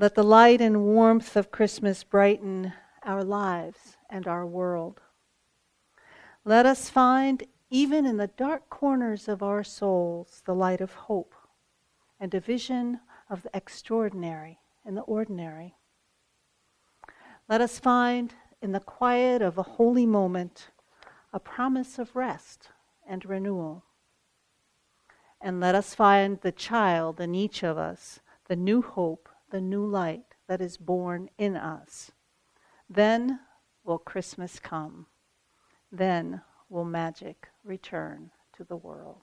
Let the light and warmth of Christmas brighten our lives and our world. Let us find, even in the dark corners of our souls, the light of hope and a vision of the extraordinary in the ordinary. Let us find, in the quiet of a holy moment, a promise of rest and renewal. And let us find the child in each of us, the new hope, the new light that is born in us. Then will Christmas come. Then will magic return to the world.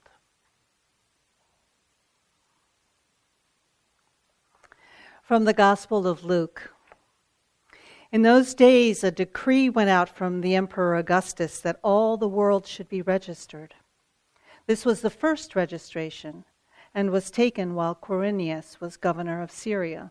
From the Gospel of Luke. In those days, a decree went out from the Emperor Augustus that all the world should be registered. This was the first registration and was taken while Quirinius was governor of Syria.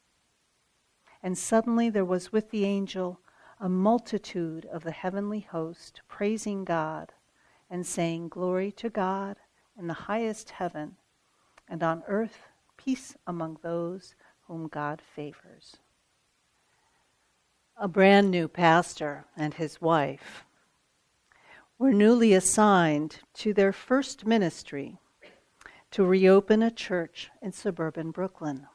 And suddenly there was with the angel a multitude of the heavenly host praising God and saying, Glory to God in the highest heaven and on earth peace among those whom God favors. A brand new pastor and his wife were newly assigned to their first ministry to reopen a church in suburban Brooklyn.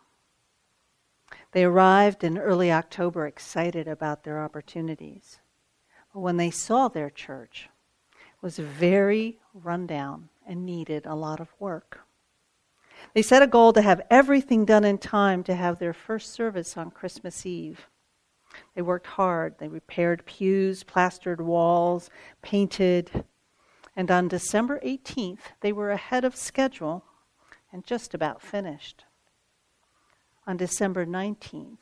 They arrived in early October excited about their opportunities. But when they saw their church, it was very rundown and needed a lot of work. They set a goal to have everything done in time to have their first service on Christmas Eve. They worked hard. They repaired pews, plastered walls, painted. And on December 18th, they were ahead of schedule and just about finished. On December 19th,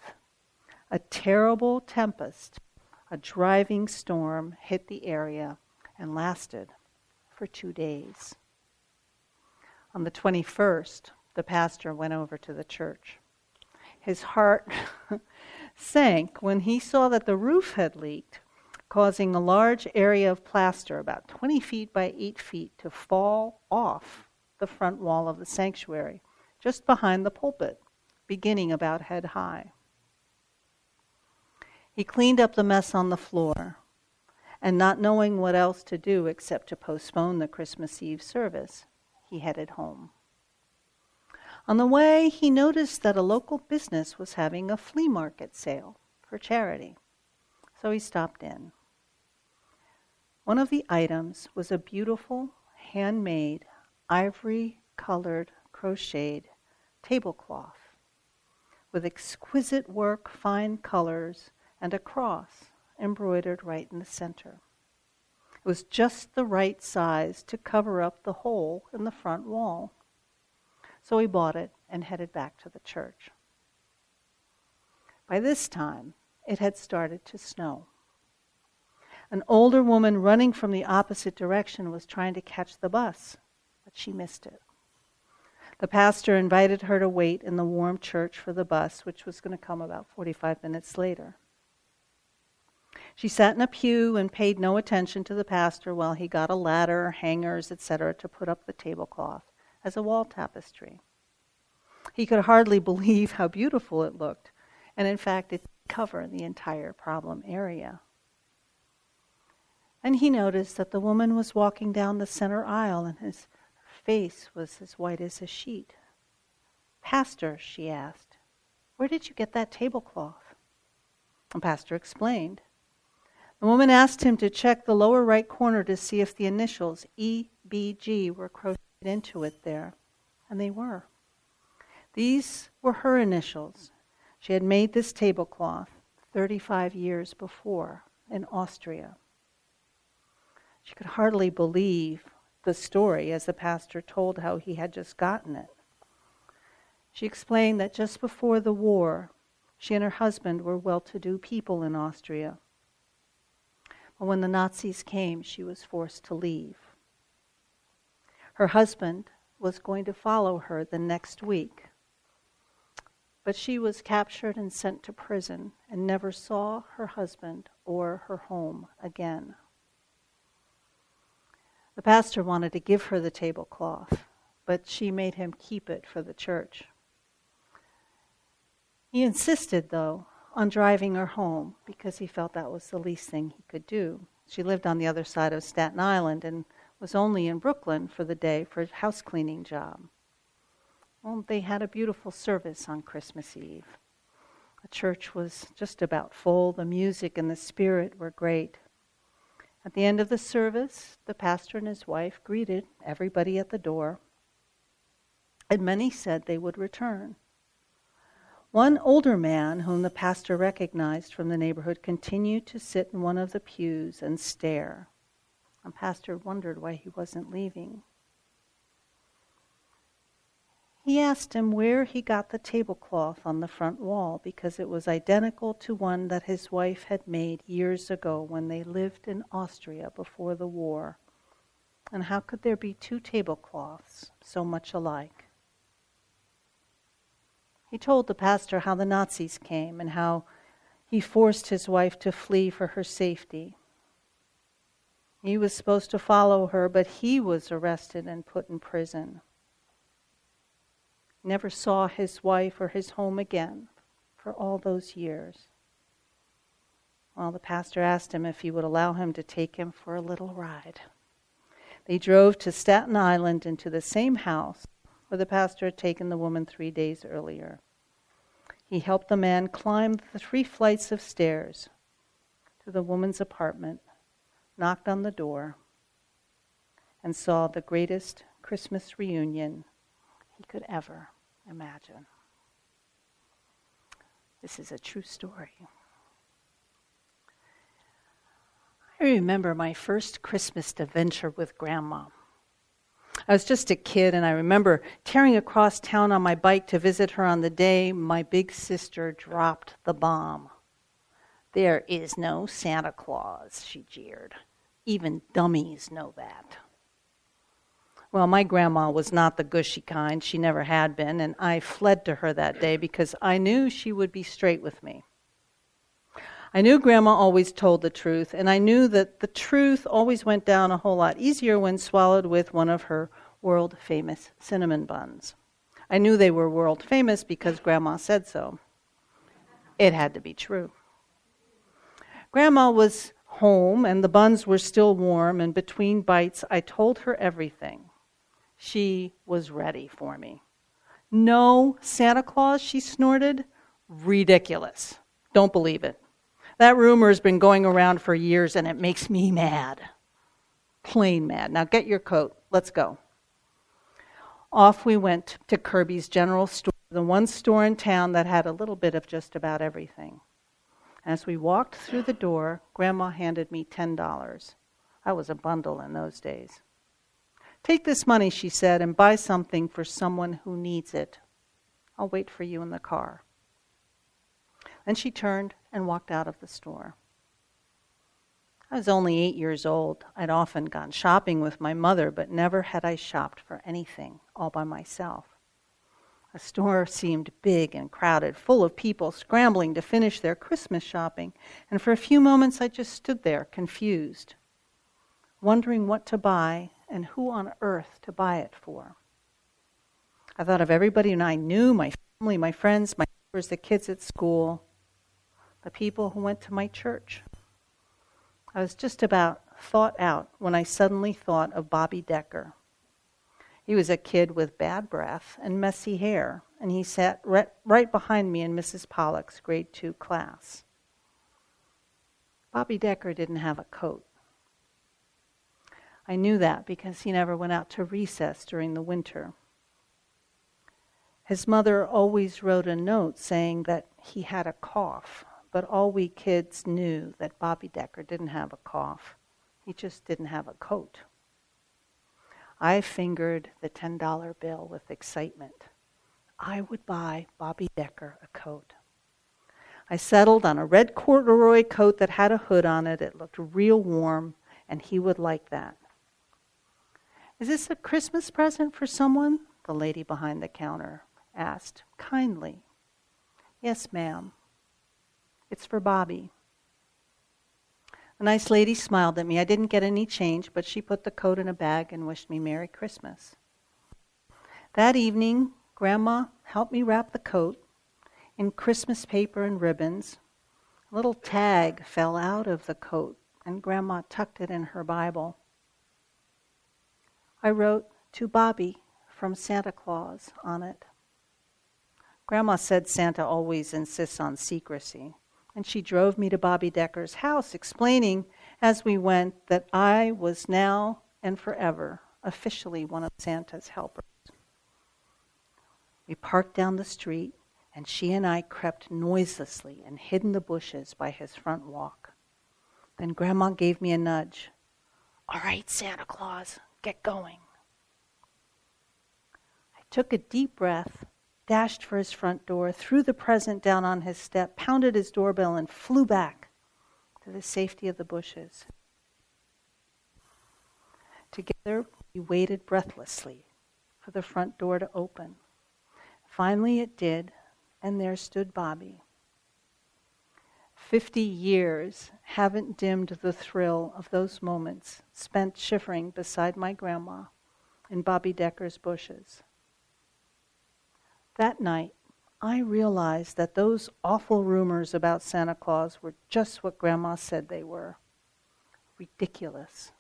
a terrible tempest, a driving storm, hit the area and lasted for two days. On the 21st, the pastor went over to the church. His heart sank when he saw that the roof had leaked, causing a large area of plaster, about 20 feet by 8 feet, to fall off the front wall of the sanctuary, just behind the pulpit, beginning about head high. He cleaned up the mess on the floor, and not knowing what else to do except to postpone the Christmas Eve service, he headed home. On the way, he noticed that a local business was having a flea market sale for charity, so he stopped in. One of the items was a beautiful, handmade, ivory colored, crocheted tablecloth with exquisite work, fine colors, and a cross embroidered right in the center. It was just the right size to cover up the hole in the front wall. So he bought it and headed back to the church. By this time, it had started to snow. An older woman running from the opposite direction was trying to catch the bus, but she missed it. The pastor invited her to wait in the warm church for the bus, which was going to come about 45 minutes later. She sat in a pew and paid no attention to the pastor while he got a ladder, hangers, etc., to put up the tablecloth as a wall tapestry. He could hardly believe how beautiful it looked, and in fact, it covered the entire problem area. And he noticed that the woman was walking down the center aisle, and his face was as white as a sheet. Pastor, she asked, where did you get that tablecloth? The pastor explained. The woman asked him to check the lower right corner to see if the initials EBG were crocheted into it there, and they were. These were her initials. She had made this tablecloth 35 years before in Austria. She could hardly believe the story as the pastor told how he had just gotten it. She explained that just before the war, she and her husband were well to do people in Austria. But when the Nazis came, she was forced to leave. Her husband was going to follow her the next week but she was captured and sent to prison and never saw her husband or her home again. The pastor wanted to give her the tablecloth, but she made him keep it for the church. He insisted, though, on driving her home because he felt that was the least thing he could do. She lived on the other side of Staten Island and was only in Brooklyn for the day for a house cleaning job. Well, they had a beautiful service on Christmas Eve. The church was just about full. The music and the spirit were great. At the end of the service, the pastor and his wife greeted everybody at the door, and many said they would return. One older man, whom the pastor recognized from the neighborhood, continued to sit in one of the pews and stare. The pastor wondered why he wasn't leaving. He asked him where he got the tablecloth on the front wall because it was identical to one that his wife had made years ago when they lived in Austria before the war. And how could there be two tablecloths so much alike? He told the pastor how the Nazis came and how he forced his wife to flee for her safety. He was supposed to follow her, but he was arrested and put in prison never saw his wife or his home again for all those years. Well, the pastor asked him if he would allow him to take him for a little ride. They drove to Staten Island into the same house where the pastor had taken the woman three days earlier. He helped the man climb the three flights of stairs to the woman's apartment, knocked on the door, and saw the greatest Christmas reunion he could ever imagine. This is a true story. I remember my first Christmas adventure with Grandma. I was just a kid, and I remember tearing across town on my bike to visit her on the day my big sister dropped the bomb. There is no Santa Claus, she jeered. Even dummies know that. Well, my grandma was not the gushy kind. She never had been, and I fled to her that day because I knew she would be straight with me. I knew grandma always told the truth, and I knew that the truth always went down a whole lot easier when swallowed with one of her world famous cinnamon buns. I knew they were world famous because grandma said so. It had to be true. Grandma was home, and the buns were still warm, and between bites, I told her everything she was ready for me. No Santa Claus, she snorted. Ridiculous. Don't believe it. That rumor has been going around for years and it makes me mad. Plain mad. Now get your coat. Let's go. Off we went to Kirby's General Store, the one store in town that had a little bit of just about everything. As we walked through the door, Grandma handed me $10. I was a bundle in those days. Take this money, she said, and buy something for someone who needs it. I'll wait for you in the car. Then she turned and walked out of the store. I was only eight years old. I'd often gone shopping with my mother, but never had I shopped for anything all by myself. The store seemed big and crowded, full of people scrambling to finish their Christmas shopping, and for a few moments I just stood there, confused, wondering what to buy and who on earth to buy it for. I thought of everybody and I knew my family, my friends, my neighbors, the kids at school, the people who went to my church. I was just about thought out when I suddenly thought of Bobby Decker he was a kid with bad breath and messy hair, and he sat right, right behind me in Mrs. Pollock's grade two class. Bobby Decker didn't have a coat. I knew that because he never went out to recess during the winter. His mother always wrote a note saying that he had a cough, but all we kids knew that Bobby Decker didn't have a cough. He just didn't have a coat. I fingered the $10 bill with excitement. I would buy Bobby Decker a coat. I settled on a red corduroy coat that had a hood on it. It looked real warm, and he would like that. Is this a Christmas present for someone? The lady behind the counter asked kindly. Yes, ma'am. It's for Bobby. A nice lady smiled at me. I didn't get any change, but she put the coat in a bag and wished me Merry Christmas. That evening, Grandma helped me wrap the coat in Christmas paper and ribbons. A little tag fell out of the coat, and Grandma tucked it in her Bible. I wrote, To Bobby from Santa Claus on it. Grandma said Santa always insists on secrecy and she drove me to Bobby Decker's house, explaining as we went that I was now and forever officially one of Santa's helpers. We parked down the street, and she and I crept noiselessly and hid in the bushes by his front walk. Then Grandma gave me a nudge. All right, Santa Claus, get going. I took a deep breath dashed for his front door, threw the present down on his step, pounded his doorbell, and flew back to the safety of the bushes. Together, we waited breathlessly for the front door to open. Finally, it did, and there stood Bobby. Fifty years haven't dimmed the thrill of those moments spent shivering beside my grandma in Bobby Decker's bushes. That night, I realized that those awful rumors about Santa Claus were just what Grandma said they were ridiculous.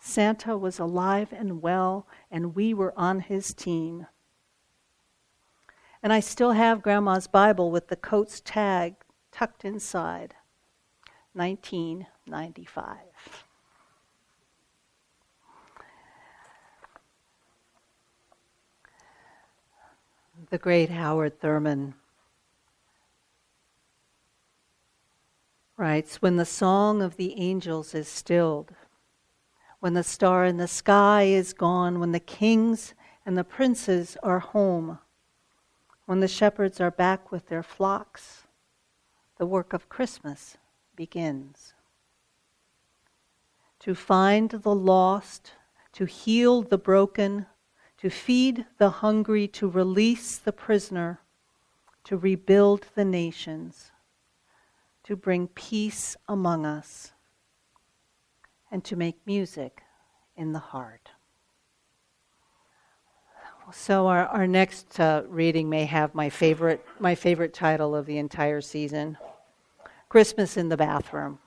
Santa was alive and well, and we were on his team. And I still have Grandma's Bible with the coat's tag tucked inside. 1995. the great Howard Thurman writes When the song of the angels is stilled, when the star in the sky is gone, when the kings and the princes are home, when the shepherds are back with their flocks, the work of Christmas begins. To find the lost, to heal the broken, to feed the hungry, to release the prisoner, to rebuild the nations, to bring peace among us, and to make music in the heart. So our, our next uh, reading may have my favorite my favorite title of the entire season, Christmas in the Bathroom.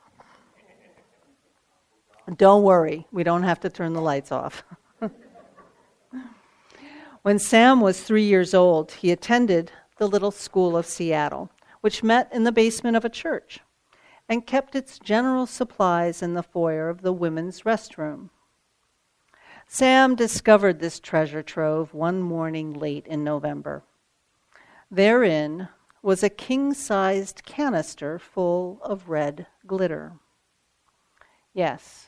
Don't worry, we don't have to turn the lights off. When Sam was three years old, he attended the Little School of Seattle, which met in the basement of a church and kept its general supplies in the foyer of the women's restroom. Sam discovered this treasure trove one morning late in November. Therein was a king sized canister full of red glitter. Yes,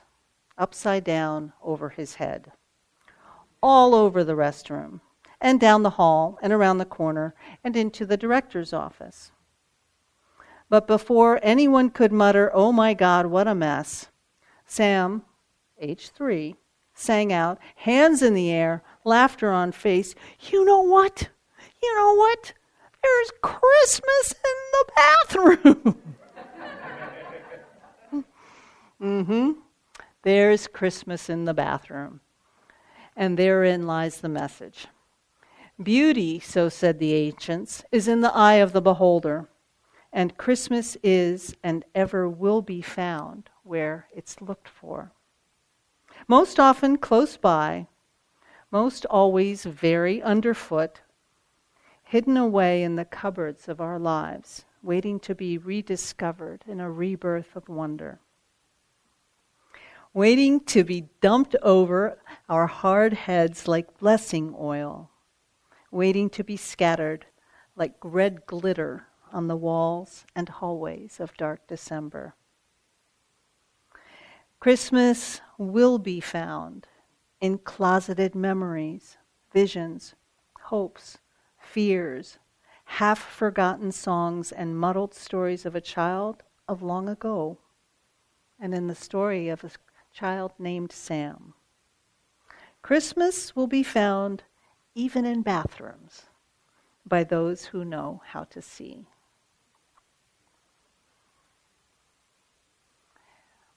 upside down over his head, all over the restroom and down the hall and around the corner and into the director's office. But before anyone could mutter, Oh my God, what a mess, Sam, age three, sang out, hands in the air, laughter on face, You know what? you know what? There's Christmas in the bathroom. mm-hmm. There's Christmas in the bathroom. And therein lies the message. Beauty, so said the ancients, is in the eye of the beholder, and Christmas is and ever will be found where it's looked for. Most often close by, most always very underfoot, hidden away in the cupboards of our lives, waiting to be rediscovered in a rebirth of wonder. Waiting to be dumped over our hard heads like blessing oil, waiting to be scattered like red glitter on the walls and hallways of dark December. Christmas will be found in closeted memories, visions, hopes, fears, half forgotten songs, and muddled stories of a child of long ago, and in the story of a child named Sam. Christmas will be found even in bathrooms by those who know how to see.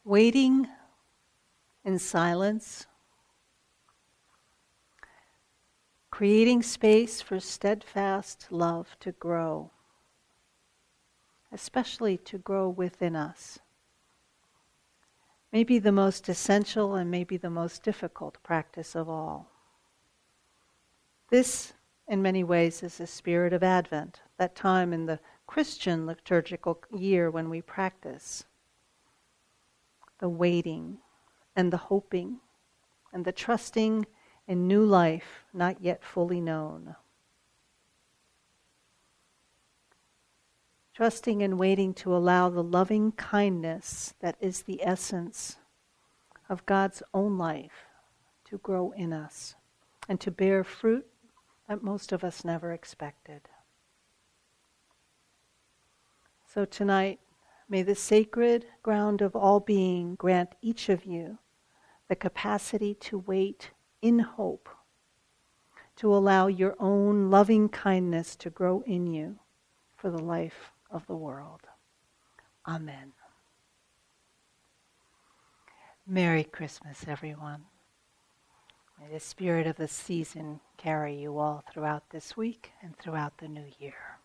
Waiting in silence creating space for steadfast love to grow, especially to grow within us. Maybe the most essential and maybe the most difficult practice of all. This, in many ways, is the spirit of Advent, that time in the Christian liturgical year when we practice the waiting and the hoping and the trusting in new life not yet fully known. Trusting and waiting to allow the loving kindness that is the essence of God's own life to grow in us and to bear fruit that most of us never expected. So tonight, may the sacred ground of all being grant each of you the capacity to wait in hope to allow your own loving kindness to grow in you for the life of the world. Amen. Merry Christmas, everyone. May the spirit of the season carry you all throughout this week and throughout the new year.